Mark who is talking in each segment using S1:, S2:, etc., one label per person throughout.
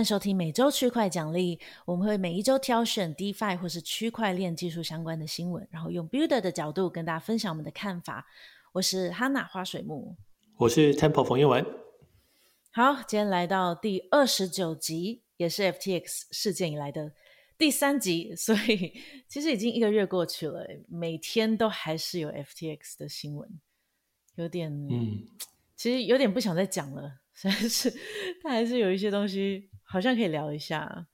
S1: 欢迎收听每周区块奖励。我们会每一周挑选 DeFi 或是区块链技术相关的新闻，然后用 Builder 的角度跟大家分享我们的看法。我是 Hana 花水木，
S2: 我是 Temple 冯彦文。
S1: 好，今天来到第二十九集，也是 FTX 事件以来的第三集，所以其实已经一个月过去了，每天都还是有 FTX 的新闻，有点，嗯，其实有点不想再讲了，但是他还是有一些东西。好像可以聊一下，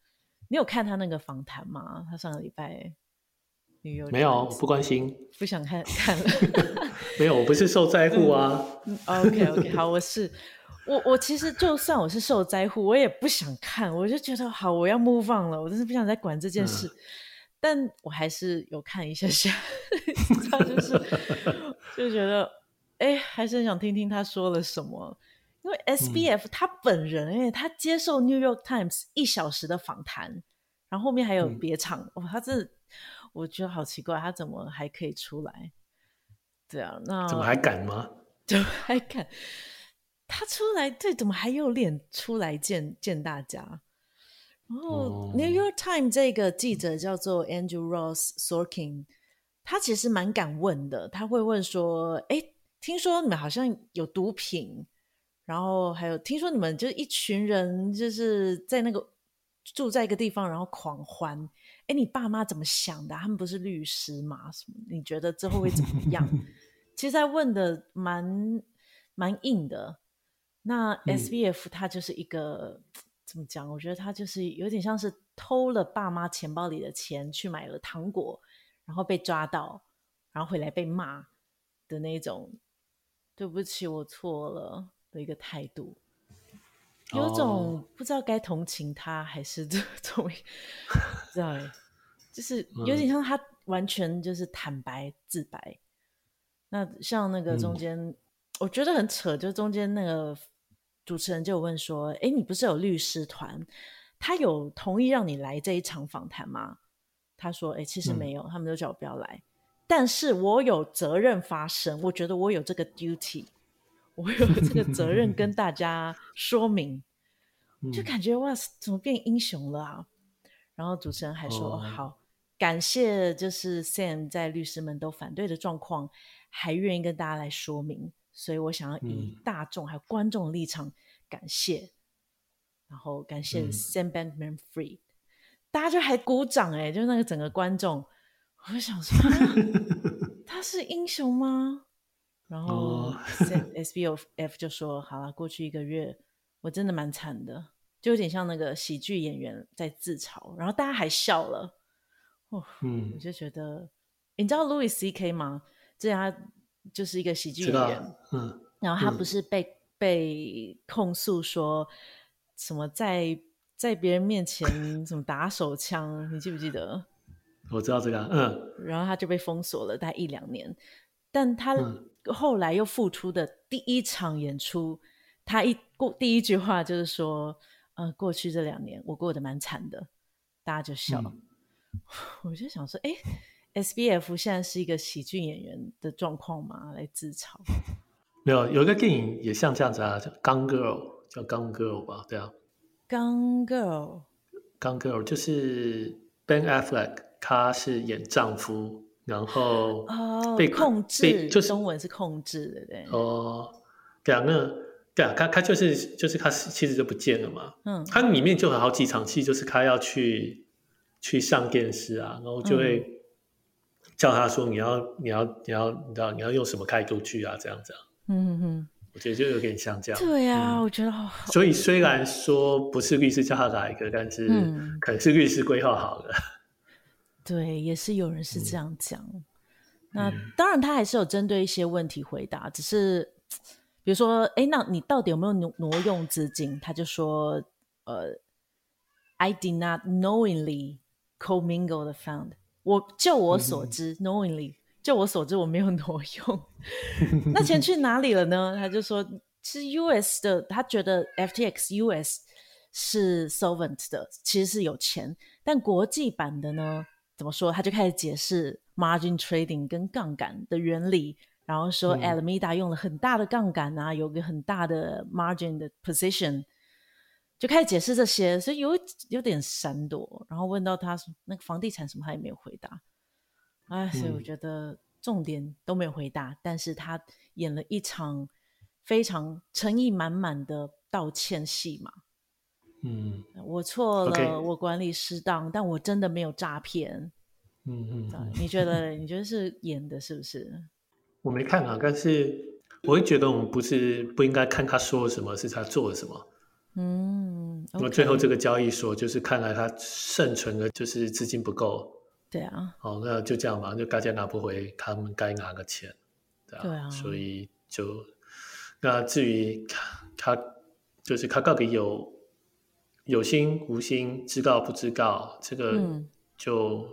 S1: 你有看他那个访谈吗？他上个礼拜没
S2: 有，不关心，
S1: 不想看看了。
S2: 没有，我不是受灾户啊。
S1: 嗯、OK OK，好，我是我我其实就算我是受灾户，我也不想看，我就觉得好，我要 move on 了，我真是不想再管这件事。嗯、但我还是有看一下下，他就是就觉得哎，还是很想听听他说了什么。因为 SBF 他本人，因为、嗯、他接受 New York Times 一小时的访谈，然后后面还有别场，哇、嗯哦，他这我觉得好奇怪，他怎么还可以出来？对啊，那
S2: 怎么还敢吗？
S1: 怎么还敢？他出来，对，怎么还有脸出来见见大家？然后、嗯、New York Times 这个记者叫做 Andrew Ross Sorkin，他其实蛮敢问的，他会问说：“哎，听说你们好像有毒品？”然后还有听说你们就是一群人，就是在那个住在一个地方，然后狂欢。哎，你爸妈怎么想的？他们不是律师吗？什么？你觉得之后会怎么样？其实在问的蛮蛮硬的。那 SBF 他就是一个、嗯、怎么讲？我觉得他就是有点像是偷了爸妈钱包里的钱去买了糖果，然后被抓到，然后回来被骂的那种。对不起，我错了。的一个态度，有种不知道该同情他还是 这种，知道没就是有点像他完全就是坦白自白。嗯、那像那个中间，嗯、我觉得很扯，就中间那个主持人就有问说：“哎，你不是有律师团？他有同意让你来这一场访谈吗？”他说：“哎，其实没有，嗯、他们都叫我不要来，但是我有责任发声，我觉得我有这个 duty。”我有这个责任跟 大家说明，就感觉哇，怎么变英雄了啊？然后主持人还说：“哦、好，感谢，就是 Sam 在律师们都反对的状况，还愿意跟大家来说明，所以我想要以大众还有观众的立场感谢，嗯、然后感谢 Sam Bankman-Fried，、嗯、大家就还鼓掌哎，就是那个整个观众，我就想说，他是英雄吗？”然后 S B O F 就说：“好了，过去一个月我真的蛮惨的，就有点像那个喜剧演员在自嘲，然后大家还笑了。哦，嗯，我就觉得，你知道 Louis C.K. 吗？这样他就是一个喜剧演员，嗯，然后他不是被、嗯、被控诉说什么在在别人面前 什么打手枪，你记不记得？
S2: 我知道这个，嗯，
S1: 然后他就被封锁了大概一两年，但他。嗯后来又复出的第一场演出，他一过第一句话就是说：“呃，过去这两年我过得蛮惨的。”大家就笑。嗯、我就想说：“哎，SBF 现在是一个喜剧演员的状况吗？来自嘲？”
S2: 没有，有一个电影也像这样子啊，叫《Gone Girl》，叫《Gone Girl》吧？对啊，《
S1: Gone Girl》，《
S2: Gone Girl》就是 Ben Affleck，他是演丈夫。然后被、
S1: 哦、控制，就是中文是控制的，对。
S2: 哦，对啊，那对啊，他他就是就是他妻子就不见了嘛。嗯，他里面就有好几场戏，就是他要去去上电视啊，然后就会叫他说你要、嗯、你要你要你知道你要用什么态度去啊，这样子啊。嗯嗯嗯，我觉得就有点像这样。
S1: 对啊，嗯、我觉得好。
S2: 所以虽然说不是律师叫他来的，但是可能是律师规划好的。
S1: 对，也是有人是这样讲。嗯、那当然，他还是有针对一些问题回答，只是比如说，哎，那你到底有没有挪挪用资金？他就说，呃，I did not knowingly commingle the fund。我就我所知、嗯、，knowingly，就我所知，我没有挪用。那钱去哪里了呢？他就说，是 US 的，他觉得 FTX US 是 solvent 的，其实是有钱，但国际版的呢？怎么说？他就开始解释 margin trading 跟杠杆的原理，然后说 Alameda 用了很大的杠杆啊，有个很大的 margin 的 position。就开始解释这些，所以有有点闪躲，然后问到他那个房地产什么，他也没有回答。哎，所以我觉得重点都没有回答，嗯、但是他演了一场非常诚意满满的道歉戏嘛。嗯，我错了.我管理失当，但我真的没有诈骗。嗯嗯，嗯，你觉得？你觉得是演的，是不是？
S2: 我没看啊，但是。我会觉得我们不是不应该看他说了什么，是他做了什么。嗯，那、okay. 最后这个交易所就是看来他剩存的就是资金不够。
S1: 对啊。
S2: 哦，那就这样吧，就大家拿不回他们该拿的钱。对啊。
S1: 对啊，
S2: 所以就那至于他他就是他到底有有心无心，知道不知道，这个就、嗯、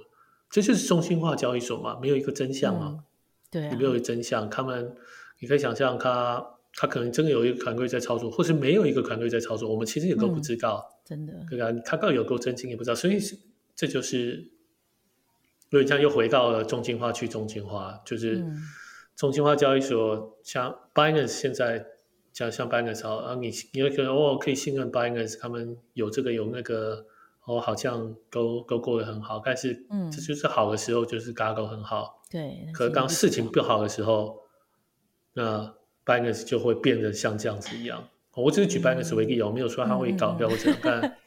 S2: 这就是中心化交易所嘛，没有一个真相嘛。
S1: 嗯、对、啊，
S2: 没有一个真相，他们。你可以想象他，他他可能真的有一个团队在操作，或是没有一个团队在操作，我们其实也都不知道。
S1: 嗯、真的，
S2: 对啊，他到底有够真心也不知道，所以这就是，所以这样又回到了中心化去中心化，就是中心化交易所，像 Binance 现在像像 Binance 啊，你你会觉得哦，可以信任 Binance，他们有这个有那个，哦，好像都都过得很好，但是嗯这就是好的时候，就是大家都很好。
S1: 对、嗯，
S2: 可是当事情不好的时候。那 Binance 就会变得像这样子一样。我只是举 Binance 为例，我没有说他会搞标准，但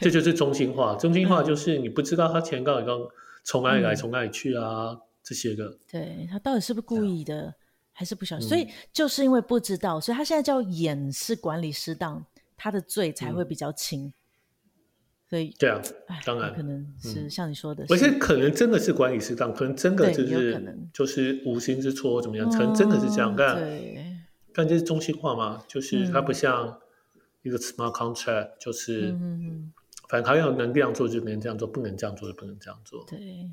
S2: 这就是中心化。中心化就是你不知道他钱到底刚从哪里来，从哪里去啊，这些个。
S1: 对，他到底是不是故意的，还是不小心？所以就是因为不知道，所以他现在叫掩饰管理失当，他的罪才会比较轻。所以
S2: 对啊，当然
S1: 可能是像你说的，
S2: 而且可能真的是管理失当，可能真的就是就是无心之错或怎么样，可能真的是这样。但但这是中心化嘛，就是它不像一个 smart contract，就是反正它要能这样做就能这样做，不能这样做就不能这样做。
S1: 对，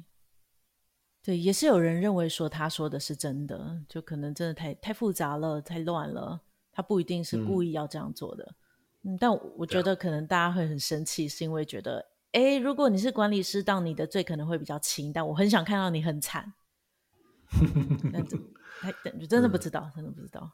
S1: 对，也是有人认为说他说的是真的，就可能真的太太复杂了，太乱了，他不一定是故意要这样做的。嗯，但我觉得可能大家会很生气，是因为觉得，哎、欸，如果你是管理失当，你的罪可能会比较轻。但我很想看到你很惨。但这还真的不知道、嗯，真的不知道。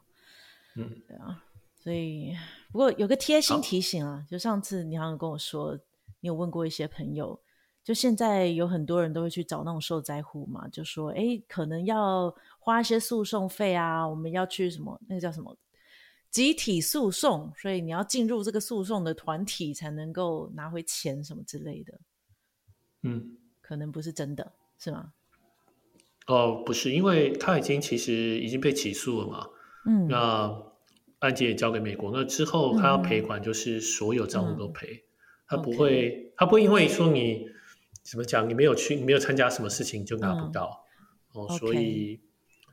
S1: 嗯，对啊。所以，不过有个贴心提醒啊，就上次你好像跟我说，你有问过一些朋友，就现在有很多人都会去找那种受灾户嘛，就说，哎、欸，可能要花一些诉讼费啊，我们要去什么，那个叫什么？集体诉讼，所以你要进入这个诉讼的团体才能够拿回钱什么之类的。
S2: 嗯，
S1: 可能不是真的，是吗？
S2: 哦，不是，因为他已经其实已经被起诉了嘛。嗯，那案件也交给美国，那之后他要赔款，就是所有账户都赔，嗯，他不会，嗯，他不会因为说你怎么讲，你没有去，你没有参加什么事情就拿不到。嗯，哦，所以，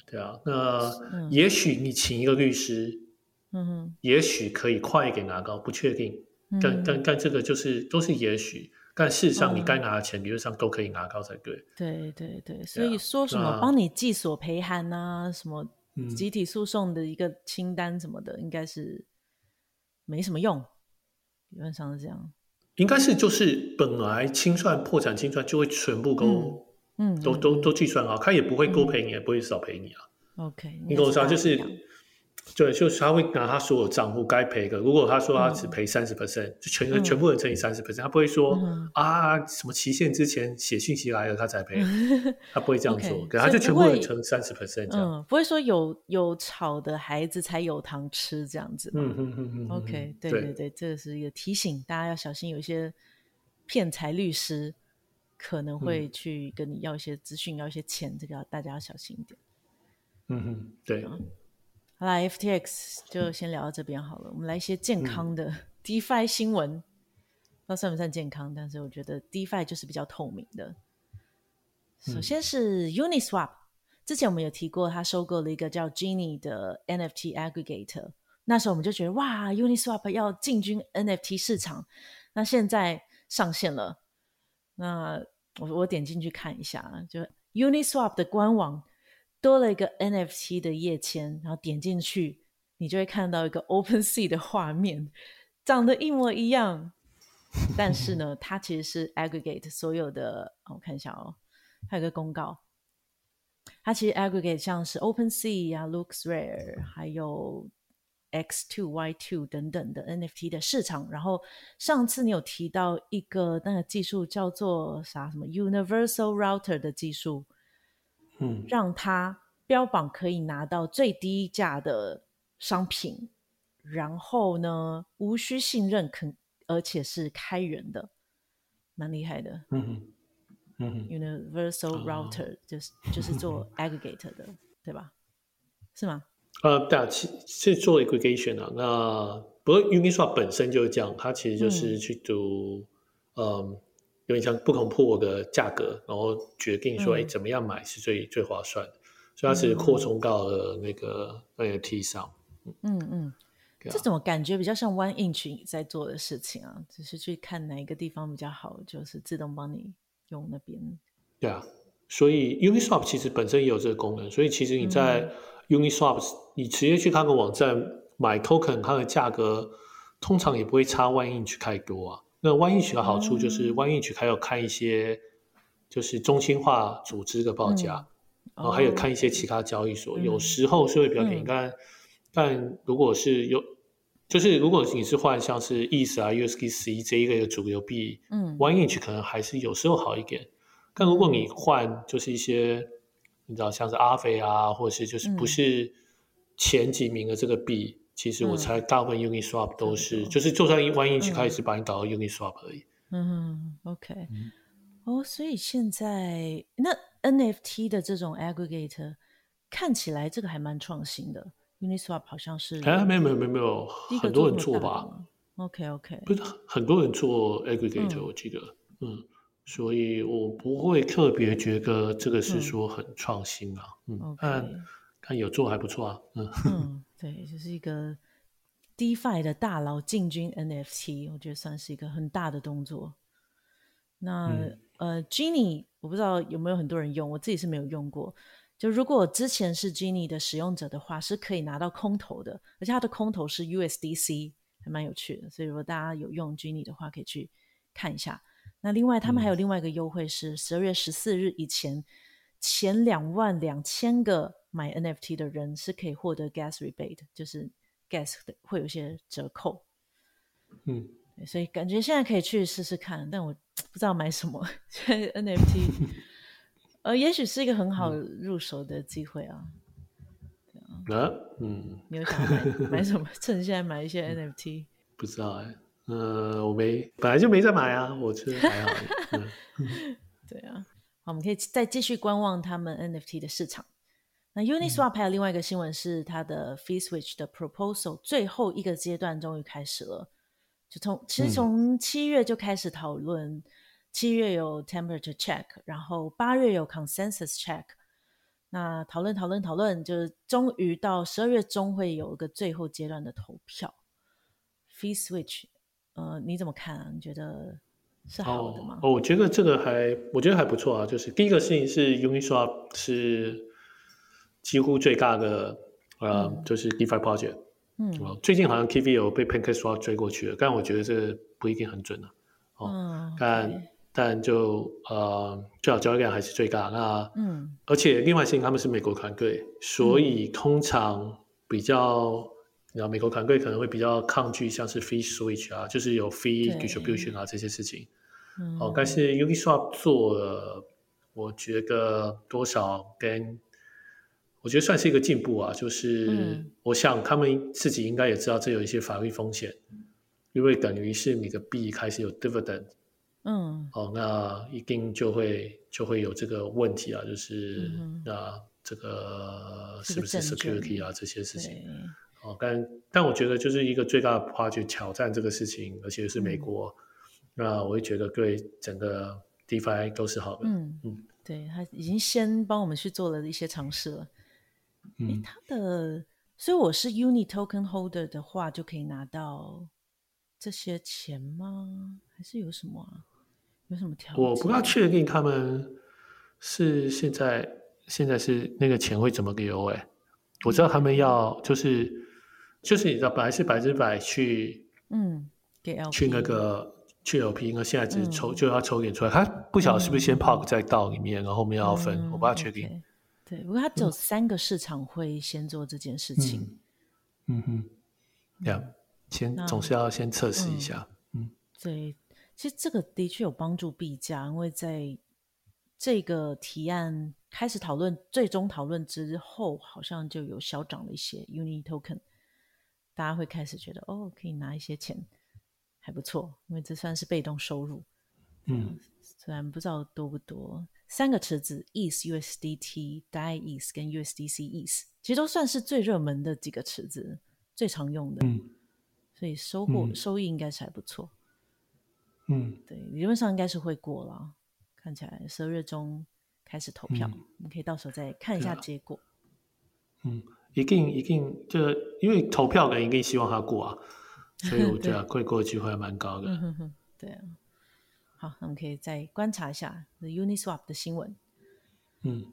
S2: 对啊，那也许你请一个律师。
S1: 嗯哼，
S2: 也许可以快一点拿到，不确定，嗯、但但但这个就是都是也许，但事实上你该拿的钱，理论上都可以拿到才对。
S1: 对对对，所以说什么帮你寄索赔函啊，什么集体诉讼的一个清单什么的，嗯、应该是没什么用，理论上是这样。
S2: 应该是就是本来清算破产清算就会全部都嗯都都都计算好，他也不会多赔你，也不会少赔你啊。
S1: OK，
S2: 你跟我说就是。对，就是他会拿他所有账户该赔的。如果他说他只赔三十 percent，就全、嗯、全部人乘以三十 percent，他不会说、嗯、啊什么期限之前写讯息来了他才赔，他不会这样说，给、okay, 他就全部人乘三十 percent 这样，嗯，
S1: 不会说有有吵的孩子才有糖吃这样子。
S2: 嗯嗯嗯嗯。
S1: OK，对对对，对，这个是一个提醒，大家要小心，有一些骗财律师可能会去跟你要一些资讯、嗯，要一些钱，这个要大家要小心一点。
S2: 嗯哼，对。
S1: 好啦，FTX 就先聊到这边好了。我们来一些健康的 DeFi 新闻，不知道算不算健康？但是我觉得 DeFi 就是比较透明的。首先是 Uniswap，之前我们有提过，他收购了一个叫 Genie 的 NFT aggregator。那时候我们就觉得哇，Uniswap 要进军 NFT 市场。那现在上线了，那我我点进去看一下，就 Uniswap 的官网。多了一个 NFT 的页签，然后点进去，你就会看到一个 OpenSea 的画面，长得一模一样。但是呢，它其实是 aggregate 所有的，我看一下哦，还有个公告，它其实 aggregate 像是 OpenSea 啊、LooksRare，还有 X two Y two 等等的 NFT 的市场。然后上次你有提到一个那个技术叫做啥什么 Universal Router 的技术，
S2: 嗯，
S1: 让他标榜可以拿到最低价的商品，然后呢无需信任肯，而且是开源的，蛮厉害的。
S2: 嗯哼。嗯
S1: ，Universal Router、哦、就是就是做 aggregate 的，对吧？是吗？
S2: 呃，对啊，是是做 aggregation 啊。那不过 Uniswap 本身就是这样，它其实就是去读，嗯，嗯有点像不同 pool 的价格，然后决定说，哎、嗯，怎么样买是最最划算的。所以它是扩充到了那个 NFT 上。
S1: 嗯嗯，这怎么感觉比较像 One Inch 在做的事情啊？只是去看哪一个地方比较好，就是自动帮你。用那边，
S2: 对啊，所以 Uniswap 其实本身也有这个功能，所以其实你在 Uniswap，你直接去看个网站买 token，它的价格通常也不会差 One Inch 太多啊。那 One Inch 的好处就是 One Inch 还有看一些就是中心化组织的报价，然后还有看一些其他交易所，有时候是会比较便宜，但但如果是有。就是如果你是换像是 ETH 啊、USDC 这一类的主流币，嗯，One Inch 可能还是有时候好一点。但如果你换就是一些你知道像是阿飞啊，或者是就是不是前几名的这个币，嗯、其实我猜大部分 Uniswap 都是，嗯、就是就算 One Inch 开始把你导到 Uniswap 而已。
S1: 嗯，OK，哦、嗯，oh, 所以现在那 NFT 的这种 aggregator 看起来这个还蛮创新的。Uniswap 好像是
S2: 哎，没有没有没有没有，很多人做吧
S1: ？OK OK，
S2: 不是很多人做 aggregator，我记得，嗯，所以我不会特别觉得这个是说很创新啊，嗯，看看有做还不错啊，嗯。
S1: 嗯，对，就是一个 DeFi 的大佬进军 NFT，我觉得算是一个很大的动作。那呃，Genie 我不知道有没有很多人用，我自己是没有用过。就如果之前是 Genie 的使用者的话，是可以拿到空投的，而且它的空投是 USDC，还蛮有趣的。所以如果大家有用 Genie 的话，可以去看一下。那另外，他们还有另外一个优惠是十二月十四日以前，嗯、前两万两千个买 NFT 的人是可以获得 Gas Rebate，就是 Gas 会有一些折扣。
S2: 嗯，
S1: 所以感觉现在可以去试试看，但我 不知道买什么 NFT。呃，也许是一个很好入手的机会啊。
S2: 嗯、啊，嗯，
S1: 你有想买买什么？趁现在买一些 NFT？
S2: 不知道哎、欸，呃，我没，本来就没在买啊，我觉得还好。嗯、
S1: 对啊，好，我们可以再继续观望他们 NFT 的市场。那 Uniswap 还有另外一个新闻是，它的 Fee Switch 的 Proposal 最后一个阶段终于开始了，就从其实从七月就开始讨论。嗯七月有 temperature check，然后八月有 consensus check，那讨论讨论讨论，就是终于到十二月中会有一个最后阶段的投票。Fee switch，呃，你怎么看啊？你觉得是好的吗？
S2: 哦，我觉得这个还，我觉得还不错啊。就是第一个事情是 Uniswap 是几乎最大的，呃，嗯、就是 DeFi project。嗯，最近好像 KV 有被 PancakeSwap 追过去了，但我觉得这不一定很准啊。哦，嗯、但。但就呃，最好交易量还是最大。那嗯，而且另外是因为他们是美国团队，所以通常比较，然后、嗯、美国团队可能会比较抗拒像是 fee switch 啊，就是有 fee distribution 啊对这些事情。嗯，哦，但是 Uniswap 做了，我觉得多少跟我觉得算是一个进步啊。就是我想他们自己应该也知道这有一些法律风险，因为等于是你的币开始有 dividend。嗯，哦，那一定就会就会有这个问题啊，就是、嗯、那这个是不是 security 啊这些事情？哦，但但我觉得就是一个最大的 project 挑战这个事情，而且是美国，嗯、那我会觉得对整个 DeFi 都是好的。嗯
S1: 嗯，对，他已经先帮我们去做了一些尝试了。嗯，他的，所以我是 Uni Token Holder 的话，就可以拿到这些钱吗？还是有什么啊？有什么条件？
S2: 我不要确定他们是现在现在是那个钱会怎么流哎、欸，我知道他们要就是、嗯、就是你知道本来是百分之百去
S1: 嗯给
S2: 去那个去 LP，那现在只是抽、嗯、就要抽点出来，他不晓得是不是先 park 在道里面，嗯、然后后面要分，嗯、我不要确定。
S1: 对，不过他只有三个市场会先做这件事情。
S2: 嗯，嗯哼。这样先总是要先测试一下。嗯，嗯
S1: 对，其实这个的确有帮助币价，因为在这个提案开始讨论、最终讨论之后，好像就有小涨了一些 Uni Token，大家会开始觉得哦，可以拿一些钱，还不错，因为这算是被动收入。嗯，虽然不知道多不多。三个池子：ETH、USDT、DAI ETH 跟 USDC ETH，其实都算是最热门的几个池子，最常用的。嗯，所以收获、嗯、收益应该是还不错。嗯，对，理论上应该是会过了。看起来十二月中开始投票，嗯、我们可以到时候再看一下结果。
S2: 嗯，一定一定，就因为投票的人一定希望他过啊，所以 我觉得会过的机会还蛮高的。
S1: 对啊。好，那我们可以再观察一下 The Uniswap 的新闻。嗯，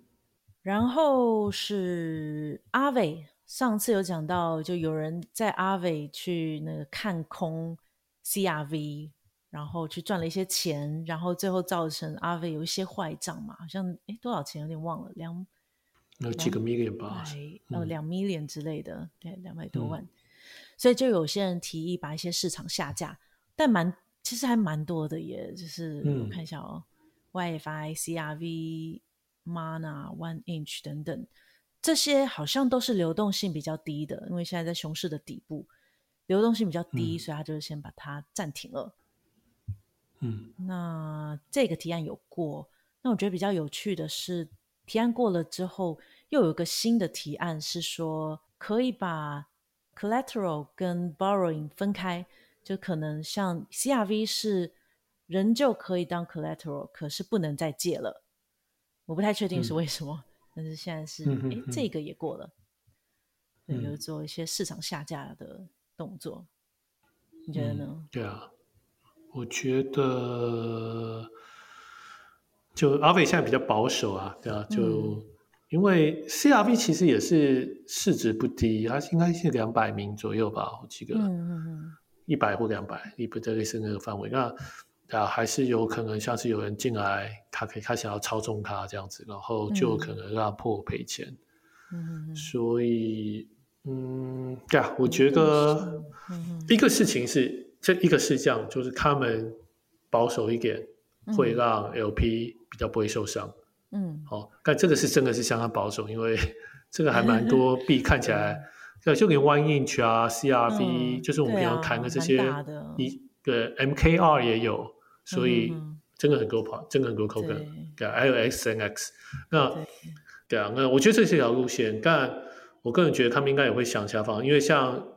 S1: 然后是 Aave，上次有讲到，就有人在 Aave 去那个看空 CRV，然后去赚了一些钱，然后最后造成 Aave 有一些坏账嘛，好像哎多少钱有点忘了，两
S2: 有几个 million 吧，
S1: 呃两 million 之类的，对，两百多万，嗯、所以就有些人提议把一些市场下架，但蛮。其实还蛮多的耶，就是我看一下哦、嗯、，YFI、CRV、Mana、One Inch 等等，这些好像都是流动性比较低的，因为现在在熊市的底部，流动性比较低，嗯、所以他就是先把它暂停了。嗯，那这个提案有过，那我觉得比较有趣的是，提案过了之后，又有一个新的提案是说，可以把 collateral 跟 borrowing 分开。就可能像 CRV 是仍旧可以当 collateral，可是不能再借了。我不太确定是为什么，嗯、但是现在是哎、这个也过了，嗯、有做一些市场下架的动作。嗯、你觉得呢？
S2: 对啊，我觉得就 Aave 现在比较保守啊，对啊，就、嗯、因为 CRV 其实也是市值不低，它应该是两百名左右吧，我记得。嗯嗯嗯。一百或两百，你不这是那个范围，那啊还是有可能像是有人进来，他可以他想要操纵他这样子，然后就可能让破赔钱。嗯，所以嗯，对啊，我觉得一个事情是这一个是这样，就是他们保守一点，会让 LP 比较不会受伤。嗯，好，但这个是真的是相当保守，因为 这个还蛮多 币看起来。对，就连 One Inch 啊，CRV，、嗯、就是我们平常谈的这些，一对 MKR 也有，所以真的很多跑，真的很多 Token，对，还有 XNX，那对，对啊，那我觉得这是一条路线，但我个人觉得他们应该也会想下方，因为像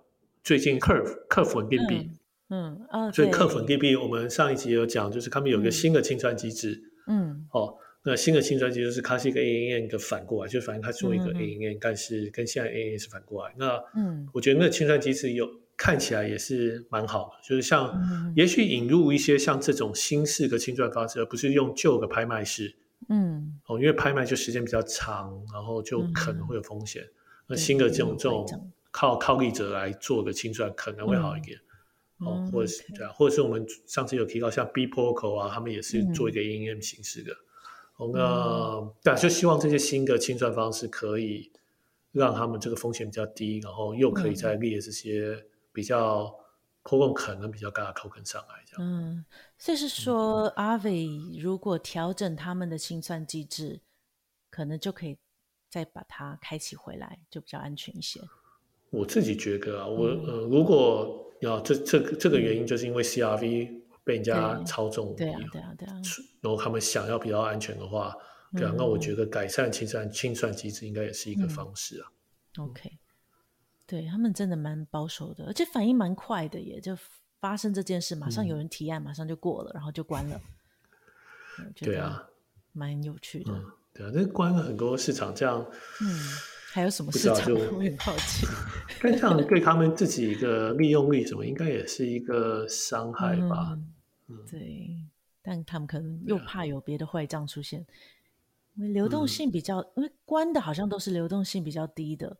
S2: 最近 Curve Curve 稳定币，嗯，嗯哦、所以 Curve 稳定币，我们上一集有讲，就是他们有一个新的清算机制，嗯，哦。那新的清算机就是它是一个 ANN 的反过来，就反正它做一个 ANN，、嗯、但是跟现在 ANN 是反过来。那嗯，我觉得那个清算机制有看起来也是蛮好的，就是像、嗯、也许引入一些像这种新式的清算方式，而不是用旧的拍卖式。嗯，哦，因为拍卖就时间比较长，然后就可能会有风险。嗯、那新的这种这种靠靠利者来做的清算可能会好一点。嗯、哦，或者是对啊，或者是我们上次有提到像 B Protocol 啊，他们也是做一个 ANN 形式的。嗯那对，就希望这些新的清算方式可以让他们这个风险比较低，然后又可以再列这些比较波动可能比较高的 token 上来，这样。嗯，
S1: 所以是说 Aave 如果调整他们的清算机制，可能就可以再把它开启回来，就比较安全一些。
S2: 我自己觉得啊，我呃，如果要这这这个原因，就是因为 CRV。被人家操纵，
S1: 对啊，对啊，对啊。
S2: 然后他们想要比较安全的话，对啊，那我觉得改善清算清算机制应该也是一个方式啊。
S1: OK，对他们真的蛮保守的，而且反应蛮快的，也就发生这件事，马上有人提案，马上就过了，然后就关了。对啊，蛮有趣的。
S2: 对啊，那关了很多市场，这样，
S1: 嗯，还有什么市场？我很好奇。
S2: 但这样对他们自己一个利用率什么，应该也是一个伤害吧。
S1: 嗯对，但他们可能又怕有别的坏账出现，因为流动性比较，因为关的好像都是流动性比较低的，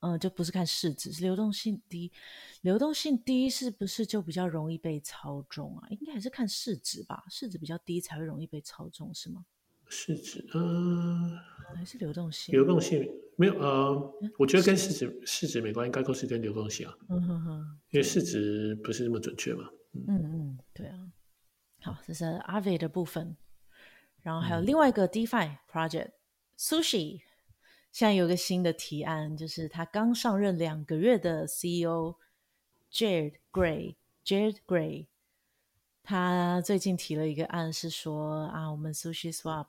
S1: 嗯，就不是看市值，是流动性低，流动性低是不是就比较容易被操纵啊？应该还是看市值吧，市值比较低才会容易被操纵，是吗？
S2: 市值，嗯、呃，
S1: 还是流动性？
S2: 流动性没有，呃，我觉得跟市值市值没关系，应该都是跟流动性啊。嗯哼哼，因为市值不是那么准确嘛。
S1: 嗯嗯，对啊。好，这是 Aave 的部分，然后还有另外一个 DeFi project、嗯、Sushi，现在有个新的提案，就是他刚上任两个月的 CEO Jared Gray，Jared Gray。他最近提了一个案，是说啊，我们 Sushi Swap，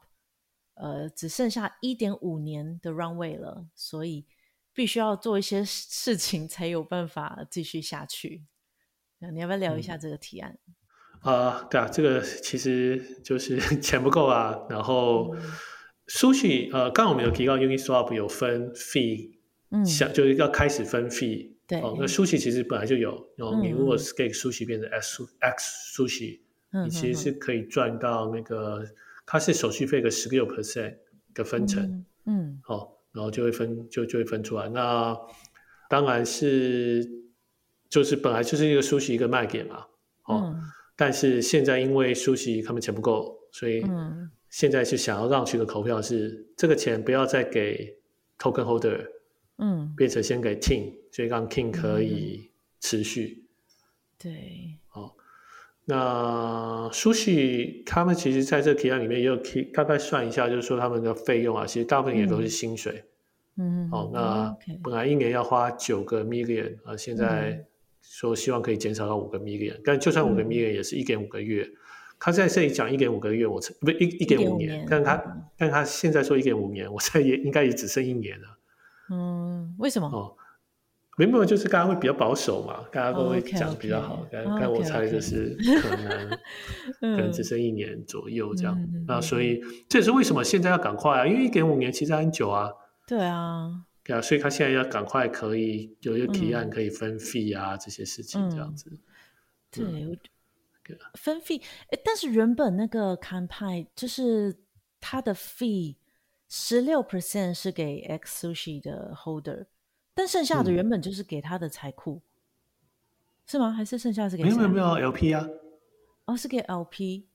S1: 呃，只剩下一点五年的 runway 了，所以必须要做一些事 情才有办法继续下去。那你要不要聊一下这个提案？
S2: 啊、嗯呃，对啊，这个其实就是 钱不够啊。然后 Sushi，呃，刚刚我们有提到 Uniswap 有分 fee，嗯，想就是要开始分 fee。对哦，那 Sushi 其实本来就有，然后你如果是给 Sushi 变成 S X Sushi，你其实是可以赚到那个，它是手续费的十六 percent 的分成，嗯，嗯，哦，然后就会分就就会分出来。那当然是就是本来就是一个 Sushi 一个卖点嘛，哦，嗯、但是现在因为 Sushi 他们钱不够，所以现在是想要让去的投票是这个钱不要再给 Token Holder。嗯，变成先给 king，所以让 king 可以持续。嗯、
S1: 对，
S2: 好，那 Sushi 他们其实在这个提案里面也有提，大概算一下，就是说他们的费用啊，其实大部分也都是薪水。嗯，好，那本来一年要花九个 million 啊，现在说希望可以减少到五个 million，但就算五个 million 也是一点五个月。他在这里讲一点五个月，我不一一点五年，但他但他现在说一点五年，我猜也应该也只剩一年了。
S1: 嗯，为什么？
S2: 哦，没有，就是大家会比较保守嘛，大家都会讲比较好。但但我猜就是 可能可能只剩一年左右这样。那所以这也是为什么现在要赶快啊，因为一点五年其实很久啊。
S1: 对啊，
S2: 对啊，所以他现在要赶快可以有一个提案可以分 fee 啊这些事情这样子。
S1: 对，分 fee，但是原本那个 campaign 就是他的 fee。十六 percent 是给 X Sushi 的 holder，但剩下的原本就是给他的财库，嗯、是吗？还是剩下是给？没有没有
S2: 没有 LP 啊？
S1: 哦，是给 LP，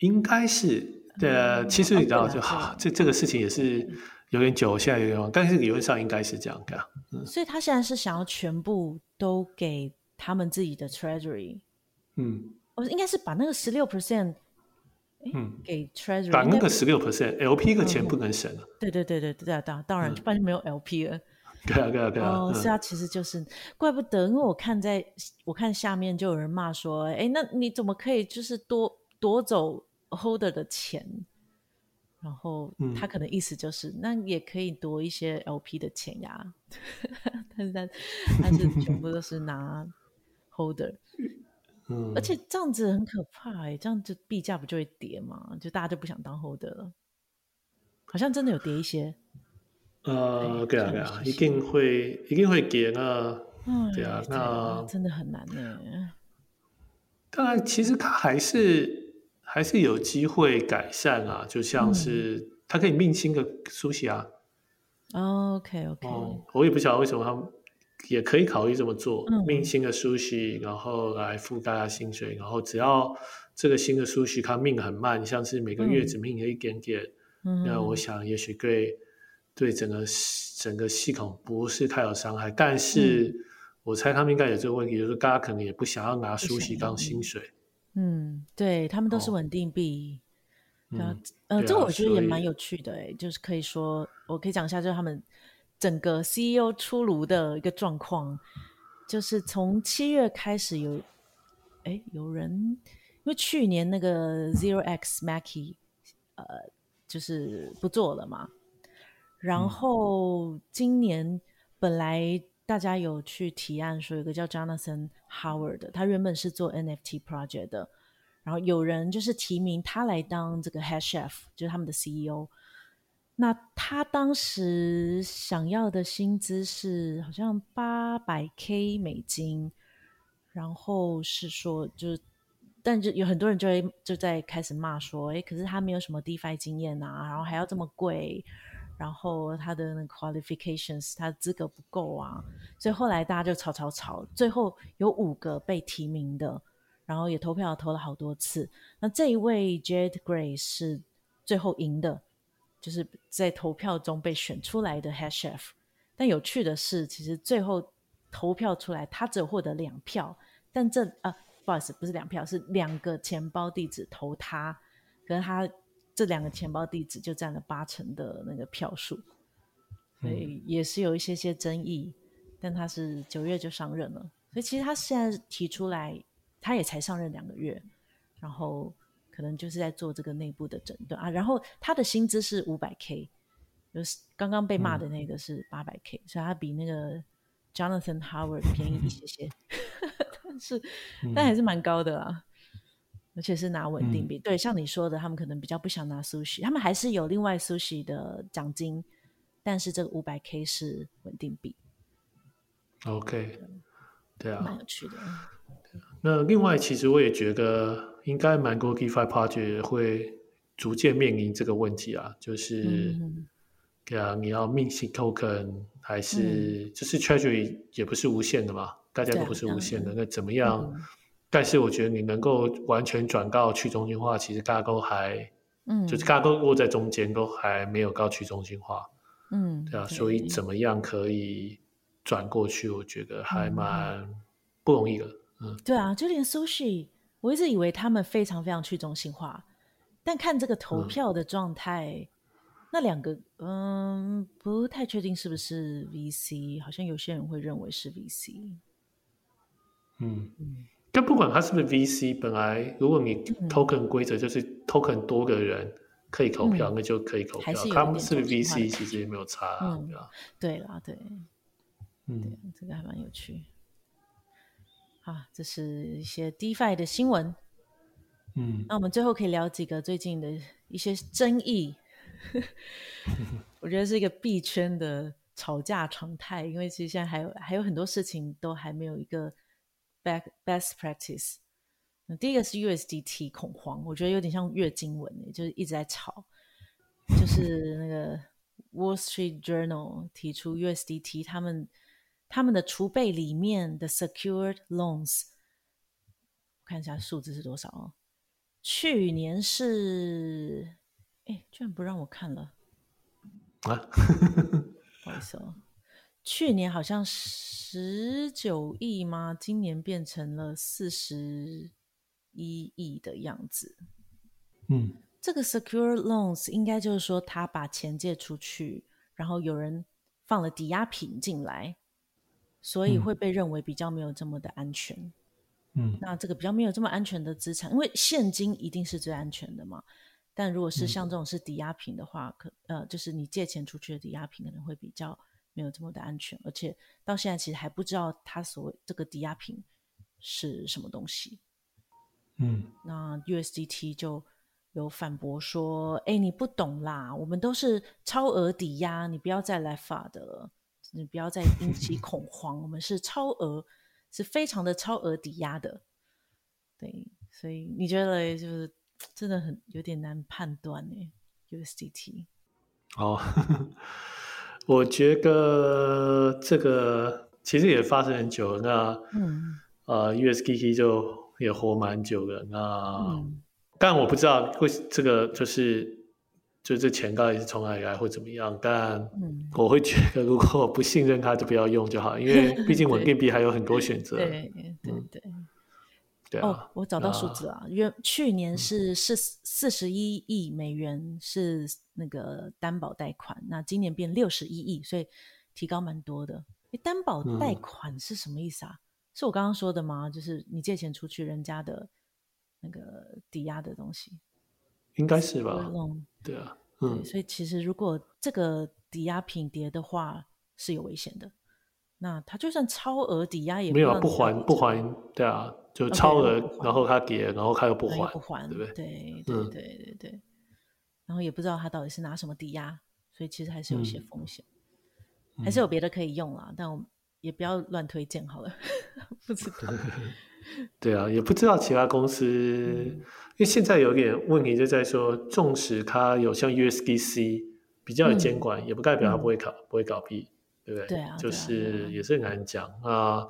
S2: 应该是对。嗯、其实你知道就好，这这个事情也是有点久，现在有点忘，但是理论上应该是这样的。嗯，
S1: 所以他现在是想要全部都给他们自己的 treasury。
S2: 嗯，
S1: 我应该是把那个十六 percent。嗯，给 Treasury
S2: 把那个十六 percent，LP 的钱不能省了。
S1: 对对对对对，当当然，不然就没有 LP 了。
S2: 对啊对啊对啊。
S1: 哦，是啊，其实就是怪不得，因为我看在我看下面就有人骂说，哎，那你怎么可以就是夺夺走 Holder 的钱？然后他可能意思就是，那也可以夺一些 LP 的钱呀。但是他他是全部都是拿 Holder。嗯，而且这样子很可怕哎，这样子币价不就会跌嘛？就大家就不想当 holder 了，好像真的有跌一些。
S2: 呃，对啊，对啊，一定会，一定会跌啊。嗯，对啊，那
S1: 真的很难呢。
S2: 当然，其实它还是还是有机会改善啊，就像是它可以命新个 Sushi 啊。
S1: OK OK，
S2: 我也不晓得为什么他们。也可以考虑这么做，命新的 Sushi，然后来覆盖他薪水，然后只要这个新的 Sushi 它命很慢，像是每个月只命了一点点，嗯、那我想也许对对整个整个系统不是太有伤害。但是我猜他们应该有这个问题，就是大家可能也不想要拿 Sushi 当薪水。
S1: 嗯，对他们都是稳定币。哦、对啊，呃，这个我觉得也蛮有趣的诶，就是可以说我可以讲一下，就是他们。整个 CEO 出炉的一个状况，就是从七月开始有，哎，有人因为去年那个 Zero X Mackey，呃，就是不做了嘛，然后今年本来大家有去提案说有个叫 Jonathan Howard 的，他原本是做 NFT project 的，然后有人就是提名他来当这个 Head Chef，就是他们的 CEO。那他当时想要的薪资是好像八百 K 美金，然后是说就是，但就有很多人就会就在开始骂说，哎，可是他没有什么 DeFi 经验啊，然后还要这么贵，然后他的那个 qualifications 他的资格不够啊，所以后来大家就吵吵吵，最后有五个被提名的，然后也投票投了好多次，那这一位 Jared Gray 是最后赢的。就是在投票中被选出来的 head chef。但有趣的是，其实最后投票出来，他只有获得两票。但这啊，不好意思，不是两票，是两个钱包地址投他，可是他这两个钱包地址就占了八成的那个票数，所以也是有一些些争议。嗯、但他是九月就上任了，所以其实他现在提出来，他也才上任两个月，然后可能就是在做这个内部的诊断啊。然后他的薪资是五百 K。就是刚刚被骂的那个是八百 K，所以他比那个 Jonathan Howard 便宜一些些，但是但还是蛮高的啊，而且是拿稳定币。嗯、对，像你说的，他们可能比较不想拿 Sushi，他们还是有另外 Sushi 的奖金，但是这个五百 K 是稳定币。
S2: OK，对啊，
S1: 蛮有趣的。
S2: 那另外，其实我也觉得，应该蛮多 DeFi Project 会逐渐面临这个问题啊，就是。嗯对啊，你要 mint token 还是、嗯、就是 treasury 也不是无限的嘛，大家都不是无限的，那怎么样？嗯、但是我觉得你能够完全转到去中心化，其实大家都还，嗯，就是大家都落在中间，都还没有到去中心化，嗯，对啊，所以怎么样可以转过去？我觉得还蛮不容易的，嗯，
S1: 对啊，就连 Sushi，我一直以为他们非常非常去中心化，但看这个投票的状态。嗯那两个，嗯，不太确定是不是 VC，好像有些人会认为是 VC。
S2: 嗯嗯，但不管他是不是 VC，本来如果你 token 规则就是 token 多个人可以投票，嗯、那就可以投票。他们是不是 VC，其实也没有差、啊
S1: 嗯，对啦，对，嗯，对，这个还蛮有趣。啊，这是一些 DeFi 的新闻。嗯，那我们最后可以聊几个最近的一些争议。我觉得是一个币圈的吵架常态，因为其实现在还有还有很多事情都还没有一个 back best practice。那第一个是 USDT 恐慌，我觉得有点像月经文，就是一直在吵。就是那个 Wall Street Journal 提出 USDT 他们他们的储备里面的 secured loans，我看一下数字是多少哦，去年是。哎，居然不让我看了啊！不好意思哦，去年好像十九亿吗？今年变成了四十一亿的样子。嗯，这个 secure loans 应该就是说他把钱借出去，然后有人放了抵押品进来，所以会被认为比较没有这么的安全。嗯，那这个比较没有这么安全的资产，因为现金一定是最安全的嘛。但如果是像这种是抵押品的话，嗯、可呃，就是你借钱出去的抵押品可能会比较没有这么的安全，而且到现在其实还不知道他所谓这个抵押品是什么东西。嗯，那 USDT 就有反驳说：“哎，你不懂啦，我们都是超额抵押，你不要再来法的了，你不要再引起 恐慌，我们是超额，是非常的超额抵押的。”对，所以你觉得就是？真的很有点难判断呢，USDT。
S2: 哦 我觉得这个其实也发生很久了。那嗯，呃，USDT 就也活蛮久的。那，嗯、但我不知道会这个就是就这钱到底是从哪里来或怎么样。但我会觉得，如果我不信任它，就不要用就好，因为毕竟稳定币还有很多选择。
S1: 对对对。对对
S2: 对啊、
S1: 哦，我找到数字啊，原去年是是四十一亿美元是那个担保贷款，那今年变六十一亿，所以提高蛮多的。诶，担保贷款是什么意思啊？嗯、是我刚刚说的吗？就是你借钱出去，人家的那个抵押的东西，
S2: 应该是吧？对啊，嗯
S1: 对，所以其实如果这个抵押品跌的话，是有危险的。那他就算超额抵押也
S2: 没有不还不还，对啊。就超额，okay, 然后他跌，然后他又不还，
S1: 不还，
S2: 对不对？
S1: 对对对对对。嗯、然后也不知道他到底是拿什么抵押，所以其实还是有一些风险，嗯、还是有别的可以用啦。但我也不要乱推荐好了，不知道。
S2: 对啊，也不知道其他公司，嗯、因为现在有点问题就在说，纵使它有像 USDC 比较有监管，嗯、也不代表它不会搞、嗯、不会倒闭，对不对？
S1: 对啊，
S2: 就是也是很难讲啊。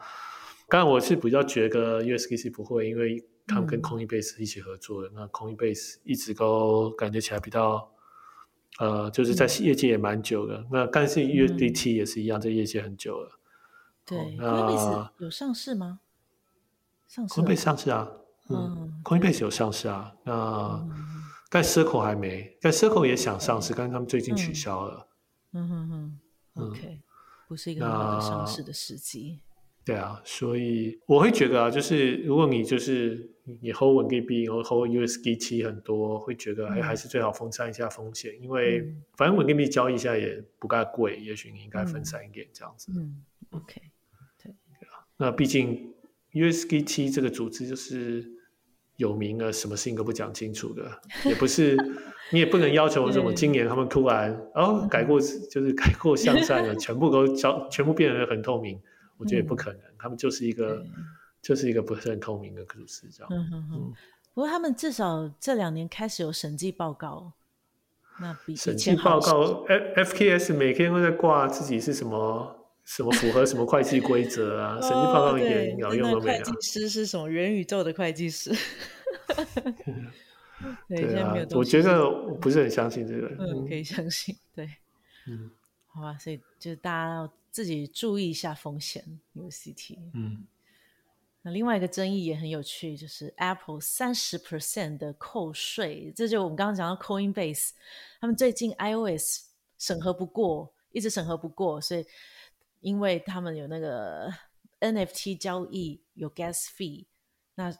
S2: 当然，我是比较觉得 USDC 不会，因为他们跟 Coinbase 一起合作的。嗯、那 Coinbase 一直都感觉起来比较呃，就是在业界也蛮久的。嗯、那但是 USDT 也是一样，在、嗯、业界很久了。
S1: 对，那 Coinbase 有上市吗？上市
S2: ？Coinbase 上市啊，嗯，Coinbase 有上市啊。那、嗯、但 Circle 还没，但 Circle 也想上市，但是他们最近取消了。
S1: 嗯哼哼，OK，不是一个很好的上市的时机。
S2: 对啊，所以我会觉得啊，就是如果你就是你 hold 稳定币，然后 hold USDT 很多，会觉得还还是最好分散一下风险，嗯、因为反正稳定币交易一下也不太贵，也许你应该分散一点这样子。
S1: 嗯，OK，对，
S2: 对啊，那毕竟 USDT 这个组织就是有名的，什么事情都不讲清楚的，也不是你也不能要求什么今年他们突然哦改过就是改过向善了，全部都交全部变得很透明。我觉得也不可能，嗯、他们就是一个，就是一个不是很透明的组织，这样。
S1: 嗯哼哼。嗯、不过他们至少这两年开始有审计报告，那比审计报告
S2: ，F FKS 每天都在挂自己是什么什么符合什么会计规则啊，审计报告一点鸟用都没有。
S1: 会计师是什么元宇宙的会计师？对，
S2: 对啊，我觉得我不是很相信这个。
S1: 嗯，可以相信，对。
S2: 嗯，
S1: 好吧，所以就是大家要。自己注意一下风险，USDT。
S2: 嗯，
S1: 那另外一个争议也很有趣，就是 Apple 三十 percent 的扣税，这就我们刚刚讲到 Coinbase，他们最近 iOS 审核不过，一直审核不过，所以因为他们有那个 NFT 交易有 gas fee，那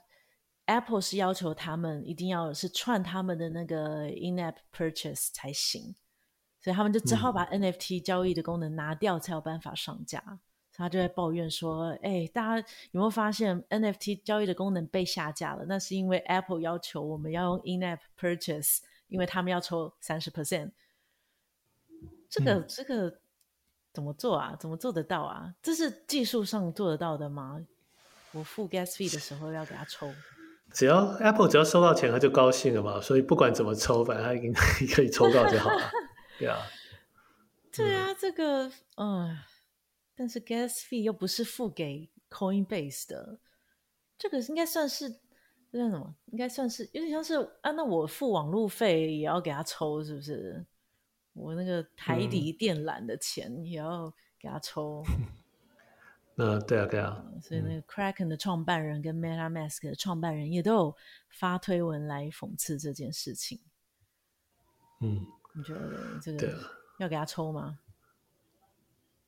S1: Apple 是要求他们一定要是串他们的那个 in-app purchase 才行。所以他们就只好把 NFT 交易的功能拿掉，才有办法上架。嗯、所以他就在抱怨说：“哎，大家有没有发现 NFT 交易的功能被下架了？那是因为 Apple 要求我们要用 In-App Purchase，因为他们要抽三十 percent。这个、嗯、这个怎么做啊？怎么做得到啊？这是技术上做得到的吗？我付 Gas Fee 的时候要给他抽，
S2: 只要 Apple 只要收到钱，他就高兴了嘛。所以不管怎么抽，反正他已经 可以抽到就好了。”对啊，
S1: 对啊，这个，嗯，但是 gas fee 又不是付给 Coinbase 的，这个应该算是那叫什么？应该算是有点像是啊，那我付网路费也要给他抽，是不是？我那个台底电缆的钱也要给他抽。
S2: 那、嗯、对啊，对啊。
S1: 所以那个 Kraken 的创办人跟 MetaMask 的创办人也都有发推文来讽刺这件事情。
S2: 嗯。
S1: 你觉得这个要给他抽吗？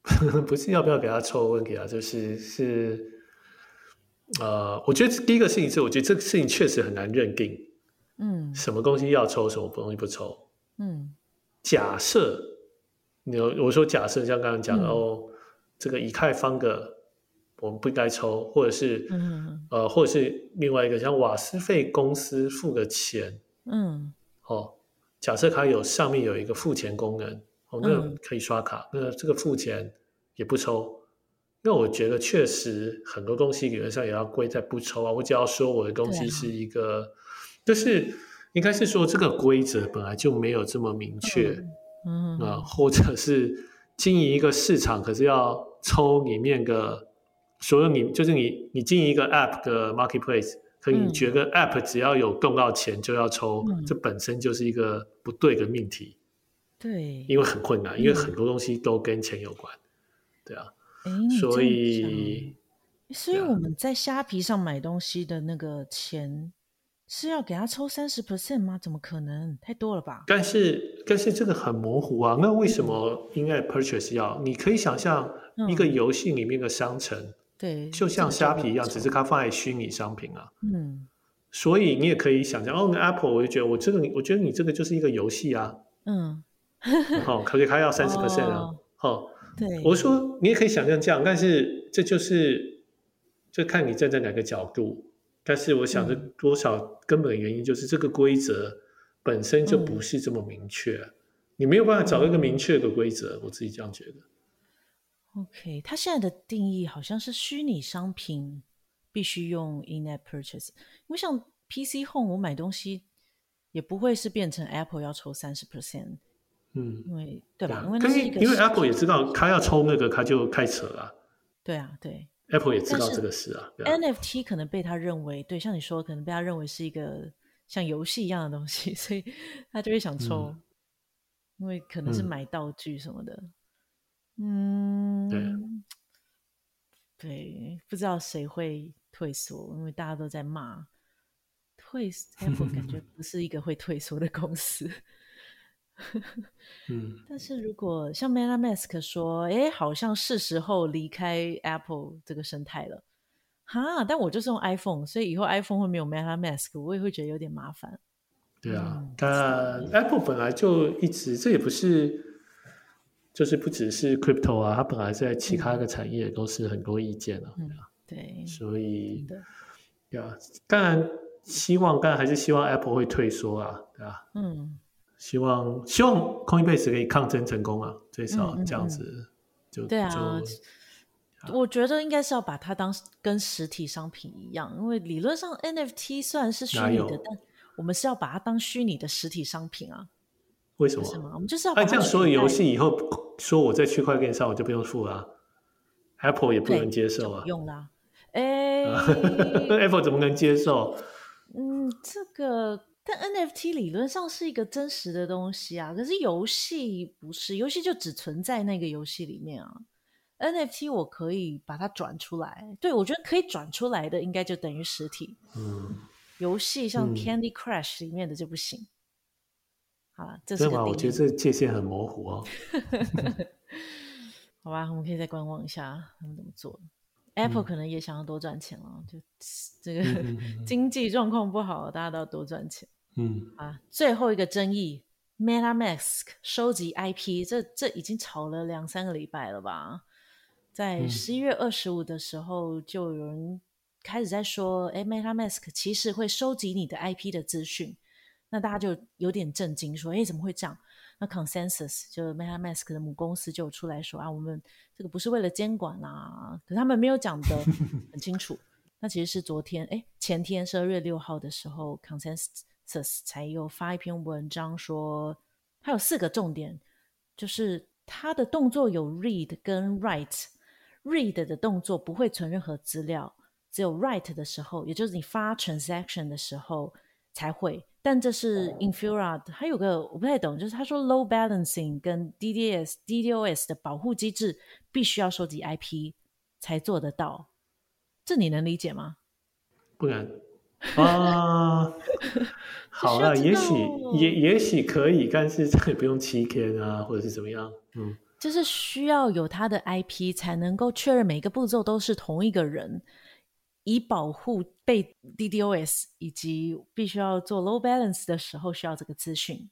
S2: 不是要不要给他抽问题啊，就是是呃，我觉得第一个事情是，我觉得这个事情确实很难认定，嗯，什么东西要抽，什么东西不抽，
S1: 嗯，
S2: 假设你我说假设像刚刚讲的、嗯、哦，这个以太坊的我们不应该抽，或者是嗯呃，或者是另外一个像瓦斯费公司付的钱，
S1: 嗯，
S2: 哦。假设它有上面有一个付钱功能，哦，那可以刷卡，嗯、那这个付钱也不抽。那我觉得确实很多东西理论上也要归在不抽啊。我只要说我的东西是一个，啊、就是应该是说这个规则本来就没有这么明确，
S1: 嗯
S2: 啊，或者是经营一个市场，可是要抽里面的所有你就是你你经营一个 App 的 Marketplace。可你觉得 App 只要有动到钱就要抽，嗯，这本身就是一个不对的命题。
S1: 对，
S2: 因为很困难，因为很多东西都跟钱有关。对啊，所以，
S1: 所以我们在虾皮上买东西的那个钱是要给他抽三十 percent 吗？怎么可能？太多了吧？
S2: 但是，但是这个很模糊啊。那为什么 In-App Purchase 要？你可以想象一个游戏里面的商城。
S1: 对，
S2: 就像虾皮一样，只是它放在虚拟商品啊。
S1: 嗯，
S2: 所以你也可以想象，哦，那 Apple 我就觉得我这个，我觉得你这个就是一个游戏啊。
S1: 嗯，
S2: 好，可是它要三十 percent 啊。好、哦，
S1: 对，
S2: 我说你也可以想象这样，但是这就是就看你站在哪个角度。但是我想，这多少根本原因就是这个规则本身就不是这么明确，嗯、你没有办法找到一个明确的规则。我自己这样觉得。
S1: OK，它现在的定义好像是虚拟商品必须用 In-App Purchase，因为像 PC Home 我买东西也不会是变成 Apple 要抽三十 percent，
S2: 嗯，
S1: 因为对吧？因为
S2: 因为 Apple 也知道他要抽那个，他就开扯了。
S1: 对啊，对
S2: ，Apple 也知道这个事啊。
S1: 是 NFT 可能被他认为，对，像你说，可能被他认为是一个像游戏一样的东西，所以他就会想抽。因为可能是买道具什么的。嗯，
S2: 嗯
S1: 对，对，不知道谁会退缩，因为大家都在骂退 Apple，感觉 不是一个会退缩的公司。
S2: 嗯，
S1: 但是如果像 MetaMask 说，哎，好像是时候离开 Apple 这个生态了，哈，但我就是用 iPhone，所以以后 iPhone 会没有 MetaMask，我也会觉得有点麻烦。
S2: 对啊，但、嗯、Apple 本来就一直，这也不是，就是不只是 Crypto 啊，它本来在其他的产业都是很多意见啊，
S1: 嗯、对，
S2: 所以，对啊，当然希望，当然还是希望 Apple 会退缩啊，对吧？
S1: 嗯。
S2: 希望希望 Coinbase 可以抗争成功啊，最少这样子就、
S1: 对啊。我觉得应该是要把它当跟实体商品一样，因为理论上 NFT 虽然是虚拟的，但我们是要把它当虚拟的实体商品啊。
S2: 为什
S1: 么？我们就是要。
S2: 那这样所有游戏以后说我在区块链上我就不用付了、啊、，Apple 也不能接受啊。
S1: 用啦，哎
S2: ，Apple 怎么能接受？
S1: 嗯，这个。但 NFT 理论上是一个真实的东西啊，可是游戏不是，游戏就只存在那个游戏里面啊。NFT 我可以把它转出来，对，我觉得可以转出来的应该就等于实体。
S2: 嗯，
S1: 游戏像 Candy Crush 里面的就不行。嗯、好了，这是个。
S2: 我觉得这界限很模糊哦。
S1: 好吧，我们可以再观望一下他们怎么做。Apple 可能也想要多赚钱了，嗯、就这个经济状况不好，大家都要多赚钱。
S2: 嗯
S1: 啊，最后一个争议，MetaMask 收集 IP，这这已经吵了两三个礼拜了吧？在十一月二十五的时候，就有人开始在说，哎、嗯，MetaMask 其实会收集你的 IP 的资讯，那大家就有点震惊，说，哎，怎么会这样？那 Consensus 就 MetaMask 的母公司就出来说啊，我们这个不是为了监管啊，可是他们没有讲得很清楚。那其实是昨天，哎，前天十二月六号的时候，Consensus 才又发一篇文章说，它有四个重点，就是它的动作有 read 跟 write，read 的动作不会存任何资料，只有 write 的时候，也就是你发 transaction 的时候才会。但这是 Infura，还有个我不太懂，就是他说 load balancing 跟 DDS、DDoS 的保护机制必须要收集 IP 才做得到，这你能理解吗？
S2: 不能啊，好了，也许也也许可以，但是这也不用七天啊，或者是怎么样，嗯，
S1: 就是需要有他的 IP 才能够确认每一个步骤都是同一个人。以保护被 DDoS 以及必须要做 load balance 的时候需要这个资讯，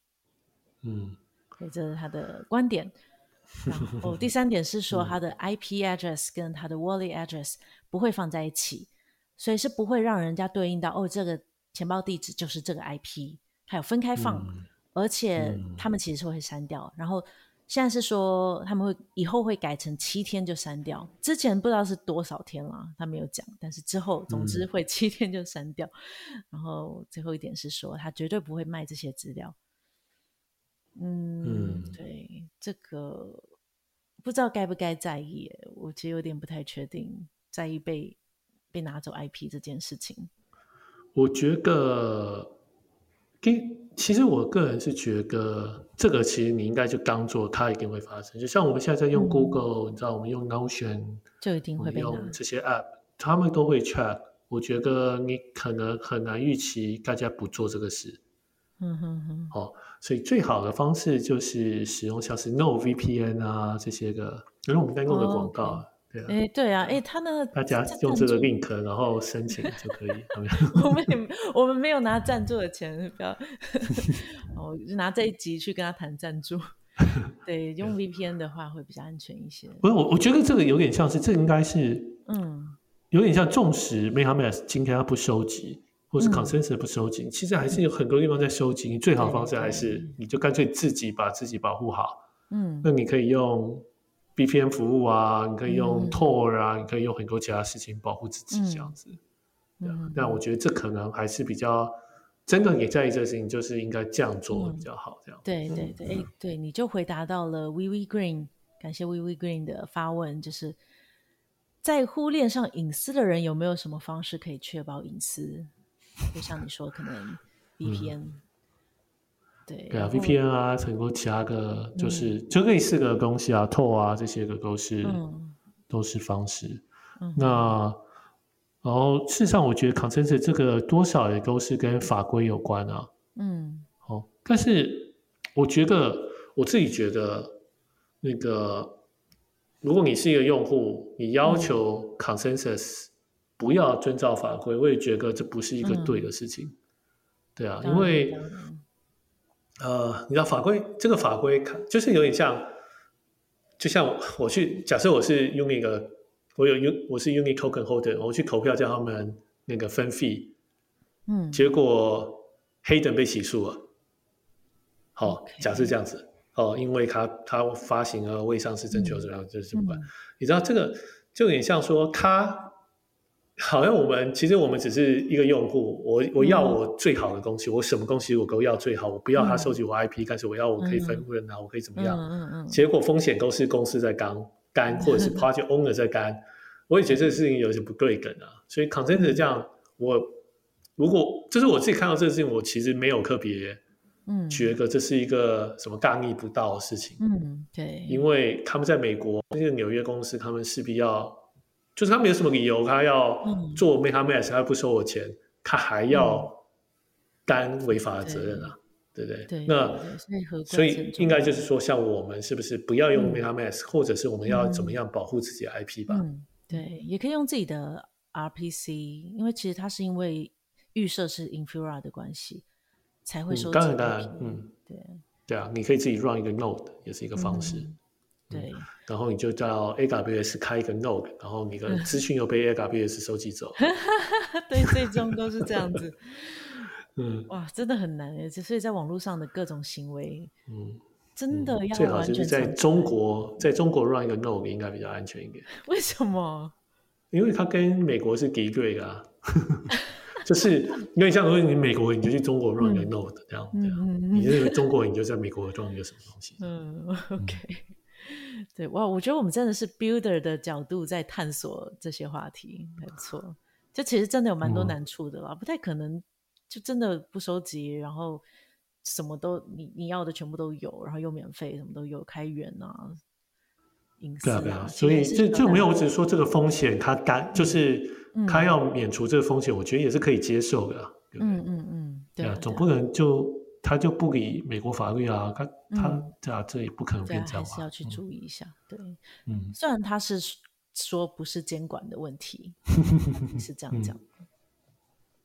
S2: 嗯，
S1: 所以这是他的观点。然后 第三点是说，他的 IP address 跟他的 wallet address 不会放在一起，所以是不会让人家对应到哦，这个钱包地址就是这个 IP，还有分开放，嗯、而且他们其实是会删掉，然后。现在是说他们会以后会改成七天就删掉，之前不知道是多少天啦，他没有讲。但是之后总之会七天就删掉。嗯、然后最后一点是说，他绝对不会卖这些资料。嗯，嗯对，这个不知道该不该在意，我其实有点不太确定，在意被被拿走 IP 这件事情。
S2: 我觉得跟。其实我个人是觉得，这个其实你应该就当做它一定会发生。就像我们现在在用 Google，、嗯、你知道我们用 Notion，
S1: 就一定会被
S2: 用这些 App，他们都会 track。我觉得你可能很难预期大家不做这个事。
S1: 嗯哼哼。
S2: 哦，所以最好的方式就是使用像是 No VPN 啊这些个，因为我们在用的广告。Oh, okay. 对啊，哎，
S1: 对啊，哎，他呢？
S2: 大家用这个 link，然后申请就可以。
S1: 我们也我们没有拿赞助的钱，不要，哦，就拿这一集去跟他谈赞助。对，用 VPN 的话会比较安全一些。
S2: 不是我，我觉得这个有点像是，这应该是，
S1: 嗯，
S2: 有点像，纵使 MetaMask 今天他不收集，或是 Consensus 不收集，嗯、其实还是有很多地方在收集。你最好的方式还是，你就干脆自己把自己保护好。
S1: 嗯，
S2: 那你可以用。VPN 服务啊，你可以用 Tor 啊，嗯、你可以用很多其他事情保护自己，这样子。嗯，但我觉得这可能还是比较真的，也在意这个事情，就是应该这样做比较好。这样、嗯、对
S1: 对对，哎，对，你就回答到了 VV Green，感谢 VV Green 的发问，就是在乎链上隐私的人有没有什么方式可以确保隐私？就像你说，可能 VPN。对
S2: 对啊，VPN 啊，很多其他的，就是、嗯、就类似的东西啊，Tor 啊这些个都是、嗯、都是方式。嗯、那然后事实上，我觉得 consensus 这个多少也都是跟法规有关啊。嗯，好、哦，但是我觉得我自己觉得那个，如果你是一个用户，你要求 consensus 不要遵照法规，我也觉得这不是一个对的事情。嗯、对啊，因为。呃，你知道法规这个法规看就是有点像，就像我去假设我是用那个我有 U 我是 Uni Token Holder，我去投票叫他们那个分 fee，嗯，结果黑等被起诉了，好、okay. 假设这样子，哦，因为他他发行了未上市证券然后就是这么办？你知道这个就有点像说他。好像我们其实我们只是一个用户，我我要我最好的东西，嗯、我什么东西我都要最好，我不要他收集我 IP，、嗯、但是我要我可以分润啊、嗯，我可以怎么样？嗯嗯嗯、结果风险都是公司在干干，或者是 project owner 在干、嗯，我也觉得这个事情有些不对等啊。所以 consensus 这样，我如果就是我自己看到这个事情，我其实没有特别嗯觉得这是一个什么大逆不道的事情。嗯，对，因为他们在美国那个纽约公司，他们势必要。就是他没有什么理由，他要做 MetaMask，他不收我钱，他还要担违法的责任啊，对不对，对？那所以应该就是说，像我们是不是不要用 MetaMask，、嗯、或者是我们要怎么样保护自己的 IP 吧？
S1: 嗯，对，也可以用自己的 RPC，因为其实它是因为预设是 Infura 的关系才会收、嗯。当然，当然，嗯，对，对啊，你可以自己 run 一个 Node，也是一个方式。嗯对、嗯，然后你就叫 AWS 开一个 Node，然后你的 资讯又被 AWS 收集走。对，最终都是这样子。嗯，哇，真的很难诶，所以在网络上的各种行为，嗯，真的要最好就是在中国，在中国 run 一个 Node 应该比较安全一点。为什么？
S2: 因为它跟美国是敌对的啊。就是因为像说你美国，你就去中国 run 一个 Node、嗯、这样，这样、嗯，你认为中国，你就在美国 run 一个什么东西？嗯，OK。
S1: 对哇，我觉得我们真的是 builder 的角度在探索这些话题，没错。就其实真的有蛮多难处的啦，嗯、不太可能就真的不收集，然后什么都你你要的全部都有，然后又免费，什么都有，开源啊，隐私啊。对啊，对啊，所以
S2: 这就没有，我只是说这个风险，它单就是他要免除这个风险，我觉得也是可以接受的。嗯嗯嗯，对啊，总不能就。他就不理美国法律啊，他、嗯、他对啊，这也不可能变这样嘛，还
S1: 是要去注意一下。嗯、对，嗯，虽然他是说不是监管的问题，是这样讲的。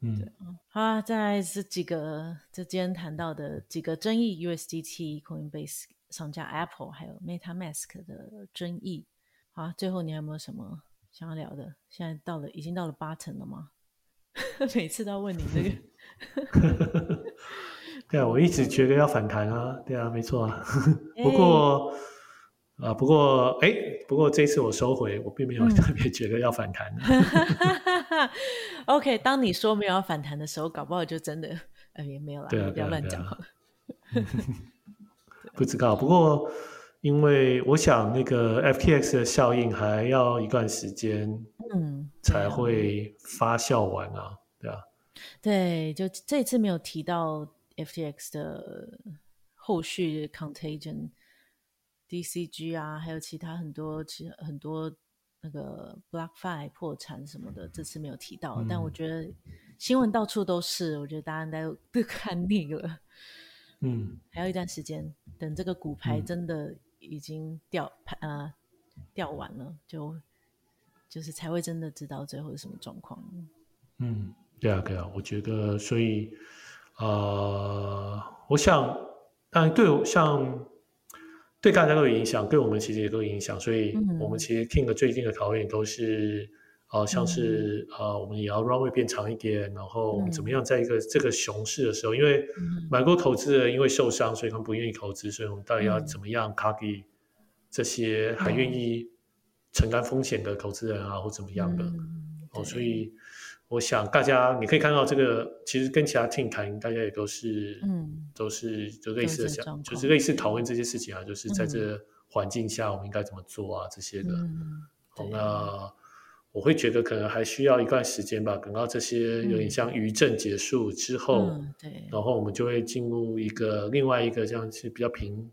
S1: 嗯，对，好啊，再来这几个，这今天谈到的几个争议：USDT、Coinbase 上架 Apple，还有 MetaMask 的争议。好啊，最后你还有没有什么想要聊的？现在到了，已经到了 button 了吗？每次都要问你这个。
S2: 对啊，我一直觉得要反弹啊，对啊，没错啊。不过、欸、啊，不过哎，不过这次我收回，我并没有特别觉得要反弹、啊。
S1: OK，当你说没有要反弹的时候，搞不好就真的哎也没有了，对啊，不要乱讲好了。
S2: 不知道，不过因为我想那个 FTX 的效应还要一段时间，嗯，才会发酵完啊，对啊。
S1: 对，就这次没有提到。FTX 的后续 Contagion、DCG 啊，还有其他很多其很多那个 BlockFi 破产什么的，这次没有提到。嗯、但我觉得新闻到处都是，我觉得大家应该都看腻了。嗯，还有一段时间，等这个骨牌真的已经掉牌、嗯、呃掉完了，就就是才会真的知道最后是什么状况。
S2: 嗯，对啊，对啊，我觉得所以。呃，我想，但对像对大家都有影响，对我们其实也都有影响，所以我们其实听的最近的考验都是，呃，嗯、像是呃，我们也要 runway 变长一点，然后怎么样，在一个这个熊市的时候，因为买过投资人因为受伤，所以他们不愿意投资，所以我们到底要怎么样 copy 这些还愿意承担风险的投资人啊，或怎么样的，哦，所以。我想大家，你可以看到这个，其实跟其他 team 谈，大家也都是，嗯，都是就类似的想，就是类似讨论这些事情啊，就是在这个环境下，我们应该怎么做啊，这些的。嗯，好，那我会觉得可能还需要一段时间吧，等到这些有点像余震结束之后，
S1: 嗯、对，
S2: 然后我们就会进入一个另外一个这样是比较平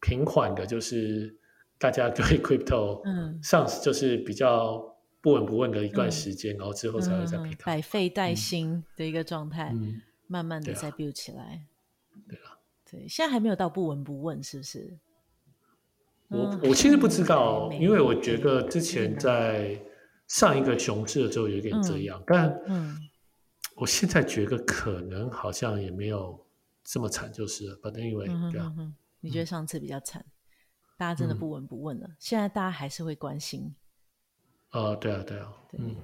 S2: 平缓的，就是大家对 crypto 嗯。上就是比较不闻不问的一段时间，嗯、然后之后才会再平、嗯、
S1: 百废待兴的一个状态，嗯、慢慢的再 build 起来。
S2: 对啊，
S1: 对，现在还没有到不闻不问，是不是？
S2: 我我其实不知道，因为我觉得之前在。上一个熊市的时候有点这样，嗯、但我现在觉得可能好像也没有这么惨，就是了。But anyway，对啊，
S1: 你觉得上次比较惨？嗯、大家真的不闻不问了。嗯、现在大家还是会关心。
S2: 呃，对啊，对啊，
S1: 对。嗯、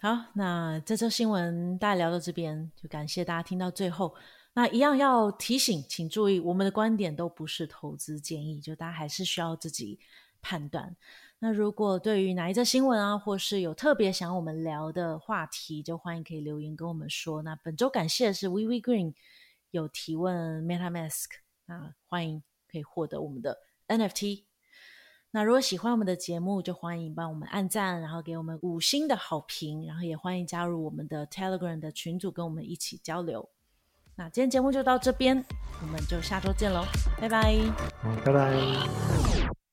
S1: 好，那这周新闻大家聊到这边，就感谢大家听到最后。那一样要提醒，请注意，我们的观点都不是投资建议，就大家还是需要自己判断。那如果对于哪一则新闻啊，或是有特别想我们聊的话题，就欢迎可以留言跟我们说。那本周感谢的是 Vivi Green 有提问 MetaMask，那欢迎可以获得我们的 NFT。那如果喜欢我们的节目，就欢迎帮我们按赞，然后给我们五星的好评，然后也欢迎加入我们的 Telegram 的群组，跟我们一起交流。那今天节目就到这边，我们就下周见喽，拜拜，
S2: 拜拜。